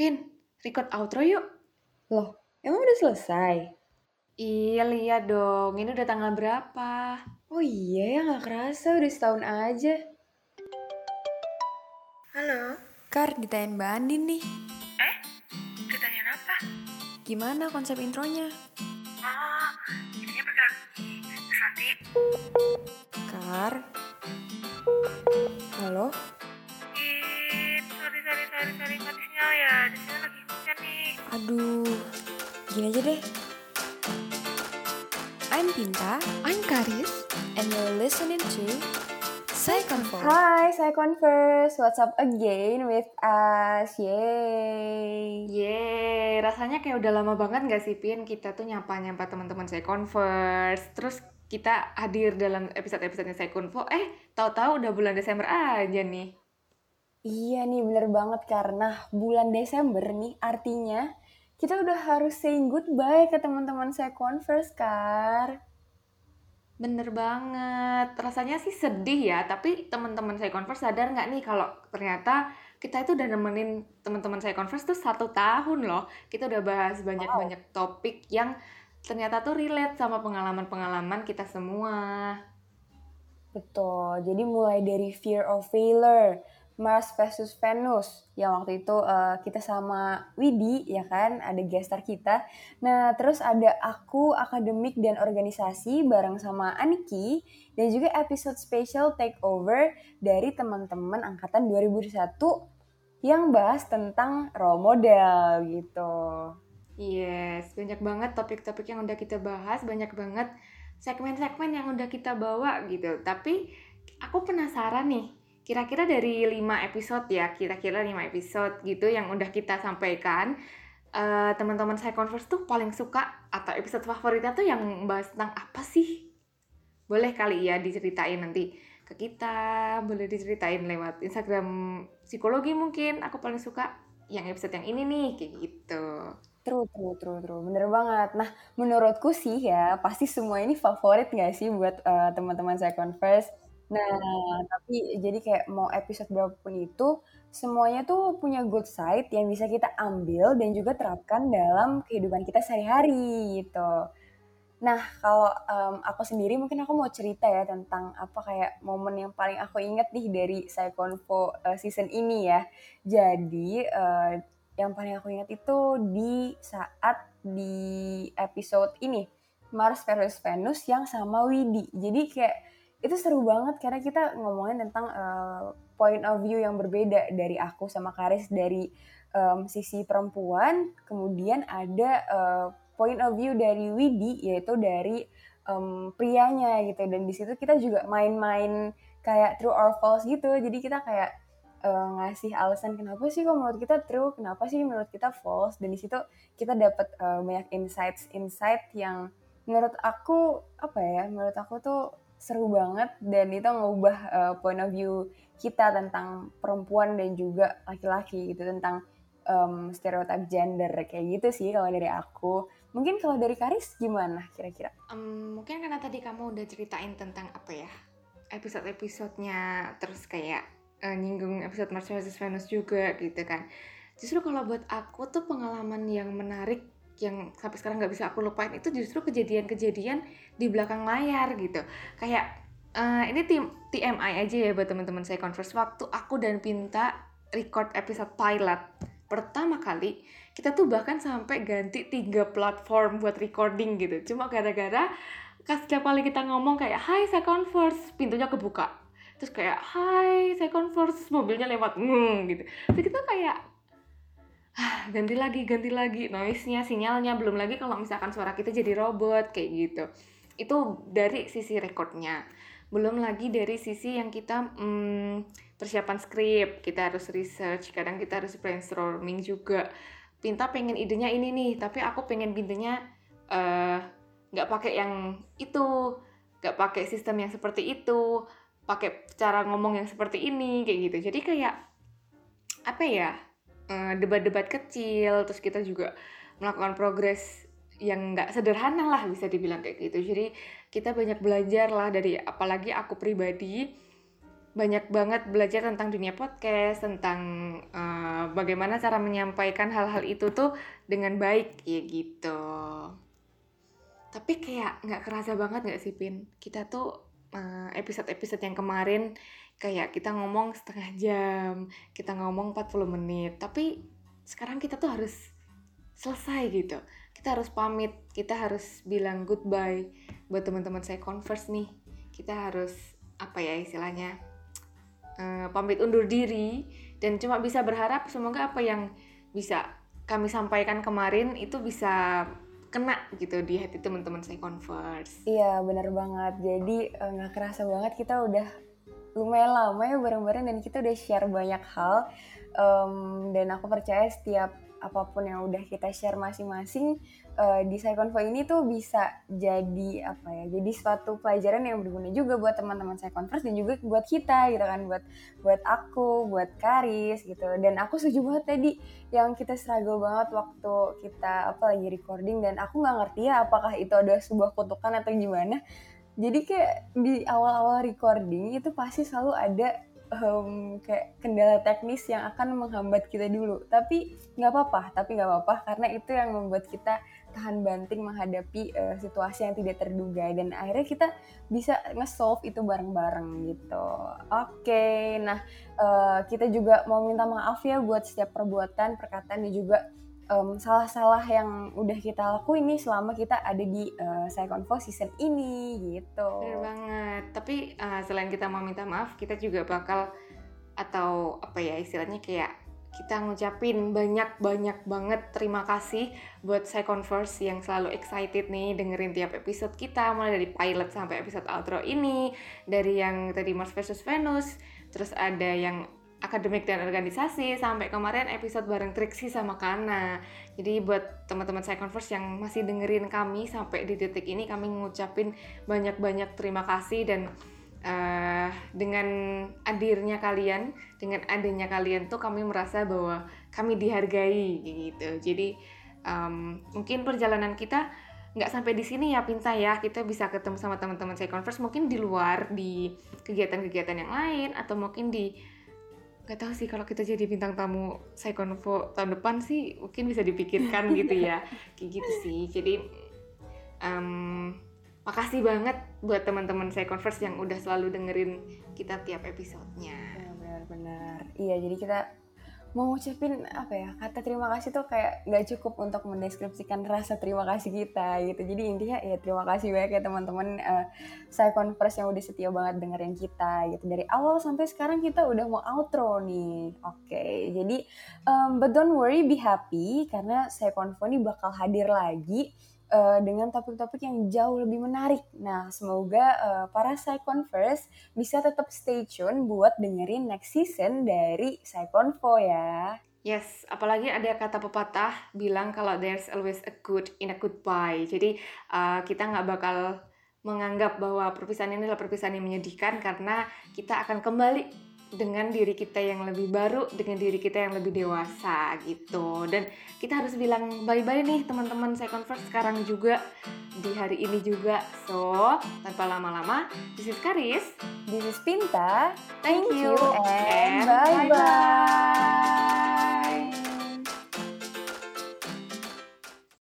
Pin, record outro yuk. Loh, emang udah selesai? Iya, lihat dong. Ini udah tanggal berapa? Oh iya ya, nggak kerasa udah setahun aja. Halo, Kar, ditanyain Mbak Andin nih. eh? Ditanyain apa? Gimana konsep intronya? Oh, ininya bergerak. Terus nanti, Kar? Aduh, gini aja deh. I'm Pinta, I'm Karis. and you're listening to Saya Confirm. Hai, saya Converse. What's up again with us? Yay. Yeay, rasanya kayak udah lama banget gak sih, Pin? Kita tuh nyapa-nyapa teman-teman saya Converse. Terus kita hadir dalam episode-episodenya saya Convo. Eh, tahu-tahu udah bulan Desember aja nih. Iya nih, bener banget karena bulan Desember nih artinya kita udah harus saying goodbye ke teman-teman saya Converse, Kar. Bener banget. Rasanya sih sedih ya, tapi teman-teman saya Converse sadar nggak nih kalau ternyata kita itu udah nemenin teman-teman saya Converse tuh satu tahun loh. Kita udah bahas banyak-banyak topik yang ternyata tuh relate sama pengalaman-pengalaman kita semua. Betul, jadi mulai dari Fear of Failure, Mars versus Venus, yang waktu itu eh, kita sama Widi, ya kan, ada guest star kita. Nah, terus ada aku, akademik dan organisasi bareng sama Aniki, dan juga episode special takeover dari teman-teman angkatan 2021 yang bahas tentang role model gitu. Yes, banyak banget topik-topik yang udah kita bahas, banyak banget segmen-segmen yang udah kita bawa gitu. Tapi aku penasaran nih, kira-kira dari 5 episode ya, kira-kira 5 episode gitu yang udah kita sampaikan, eh, teman-teman saya Converse tuh paling suka atau episode favoritnya tuh yang bahas tentang apa sih? Boleh kali ya diceritain nanti ke kita, boleh diceritain lewat Instagram psikologi mungkin. Aku paling suka yang episode yang ini nih, kayak gitu. True, true, true, true. Bener banget. Nah, menurutku sih ya, pasti semua ini favorit nggak sih buat eh, teman-teman saya Converse? Nah, tapi jadi kayak mau episode berapapun itu, semuanya tuh punya good side yang bisa kita ambil dan juga terapkan dalam kehidupan kita sehari-hari gitu. Nah, kalau em, aku sendiri mungkin aku mau cerita ya tentang apa kayak momen yang paling aku inget nih dari saya Convo eh, season ini ya. Jadi, eh, yang paling aku ingat itu di saat di episode ini Mars versus Venus yang sama Widi. Jadi kayak itu seru banget karena kita ngomongin tentang uh, point of view yang berbeda dari aku sama Karis dari um, sisi perempuan, kemudian ada uh, point of view dari Widi yaitu dari um, prianya gitu dan di situ kita juga main-main kayak true or false gitu. Jadi kita kayak uh, ngasih alasan kenapa sih kok menurut kita true, kenapa sih menurut kita false dan di situ kita dapat uh, banyak insights insight yang menurut aku apa ya menurut aku tuh seru banget dan itu ngubah uh, point of view kita tentang perempuan dan juga laki-laki gitu tentang um, stereotip gender kayak gitu sih kalau dari aku. Mungkin kalau dari Karis gimana kira-kira? Em, mungkin karena tadi kamu udah ceritain tentang apa ya episode-episodenya terus kayak eh, nyinggung episode Mars vs Venus juga gitu kan. Justru kalau buat aku tuh pengalaman yang menarik yang sampai sekarang nggak bisa aku lupain itu justru kejadian-kejadian di belakang layar gitu. Kayak eh, ini tim TMI aja ya buat teman-teman saya converse waktu aku dan Pinta record episode pilot pertama kali kita tuh bahkan sampai ganti tiga platform buat recording gitu. Cuma gara-gara kan setiap kali kita ngomong kayak hai saya converse pintunya kebuka. Terus kayak hai saya converse mobilnya lewat ngeng gitu. Terus kita kayak ganti lagi ganti lagi. Noise-nya sinyalnya belum lagi kalau misalkan suara kita jadi robot kayak gitu. Itu dari sisi recordnya. Belum lagi dari sisi yang kita hmm, persiapan skrip. Kita harus research kadang kita harus brainstorming juga. Pinta pengen idenya ini nih tapi aku pengen pintunya eh, nggak pakai yang itu. Nggak pakai sistem yang seperti itu. Pakai cara ngomong yang seperti ini kayak gitu. Jadi kayak apa ya eh, debat-debat kecil terus kita juga melakukan progres yang nggak sederhana lah bisa dibilang kayak gitu jadi kita banyak belajar lah dari apalagi aku pribadi banyak banget belajar tentang dunia podcast, tentang uh, bagaimana cara menyampaikan hal-hal itu tuh dengan baik ya gitu. Tapi kayak nggak kerasa banget nggak sih Pin? Kita tuh uh, episode-episode yang kemarin kayak kita ngomong setengah jam, kita ngomong 40 menit, tapi sekarang kita tuh harus selesai gitu. Kita harus pamit, kita harus bilang goodbye buat teman-teman saya converse nih. Kita harus apa ya istilahnya? uh, pamit undur diri dan cuma bisa berharap semoga apa yang bisa kami sampaikan kemarin itu bisa kena gitu di hati teman-teman saya converse. Iya benar banget. Jadi eh, nggak kerasa banget kita udah lumayan lama ya bareng-bareng dan kita udah share banyak hal. Um, dan aku percaya setiap apa pun yang udah kita share masing-masing uh, di Psyconfo ini tuh bisa jadi apa ya jadi suatu pelajaran yang berguna juga buat teman-teman Psyconverse dan juga buat kita gitu kan buat buat aku buat Karis gitu dan aku setuju banget tadi yang kita struggle banget waktu kita apa lagi recording dan aku nggak ngerti ya apakah itu ada sebuah kutukan atau gimana jadi kayak di awal-awal recording itu pasti selalu ada um, kayak kendala teknis yang akan menghambat kita dulu. Tapi nggak apa-apa, tapi nggak apa-apa karena itu yang membuat kita tahan banting menghadapi uh, situasi yang tidak terduga dan akhirnya kita bisa nge-solve itu bareng-bareng gitu. Oke, okay, nah uh, kita juga mau minta maaf ya buat setiap perbuatan, perkataan dan juga um, salah-salah yang udah kita lakuin nih selama kita ada di uh, Saya Convo season ini gitu. Bener banget. Tapi uh, selain kita mau minta maaf, kita juga bakal atau apa ya istilahnya kayak kita ngucapin banyak-banyak banget terima kasih buat saya converse yang selalu excited nih dengerin tiap episode kita mulai dari pilot sampai episode outro ini dari yang tadi Mars versus Venus terus ada yang akademik dan organisasi sampai kemarin episode bareng Trixie sama Kana. Jadi buat teman-teman saya converse yang masih dengerin kami sampai di titik ini kami ngucapin banyak-banyak terima kasih dan uh, dengan hadirnya kalian, dengan adanya kalian tuh kami merasa bahwa kami dihargai gitu. Jadi um, mungkin perjalanan kita nggak sampai di sini ya Pinta ya kita bisa ketemu sama teman-teman saya converse mungkin di luar di kegiatan-kegiatan yang lain atau mungkin di nggak tahu sih kalau kita jadi bintang tamu saya konvo tahun depan sih mungkin bisa dipikirkan gitu ya kayak gitu sih jadi um, makasih banget buat teman-teman saya converse yang udah selalu dengerin kita tiap episodenya. Benar-benar. Iya, jadi kita mau ngucapin apa ya kata terima kasih tuh kayak nggak cukup untuk mendeskripsikan rasa terima kasih kita gitu. Jadi intinya ya terima kasih banyak ya teman-teman uh, saya converse yang udah setia banget dengerin kita gitu. Dari awal sampai sekarang kita udah mau outro nih. Oke okay, jadi um, but don't worry be happy karena saya konvo ini bakal hadir lagi uh, dengan topik-topik yang jauh lebih menarik. Nah, semoga uh, para Psyconverse bisa tetap stay tune buat dengerin next season dari Psyconfo ya. Yes, apalagi ada kata pepatah bilang kalau there's always a good in a goodbye. Jadi uh, kita nggak bakal menganggap bahwa perpisahan ini adalah perpisahan yang menyedihkan karena kita akan kembali dengan diri kita yang lebih baru, dengan diri kita yang lebih dewasa gitu. Dan kita harus bilang bye-bye nih teman-teman saya converse sekarang juga di hari ini juga. So, tanpa lama-lama, this is Karis, this is Pinta. Thank, Thank you, and bye-bye.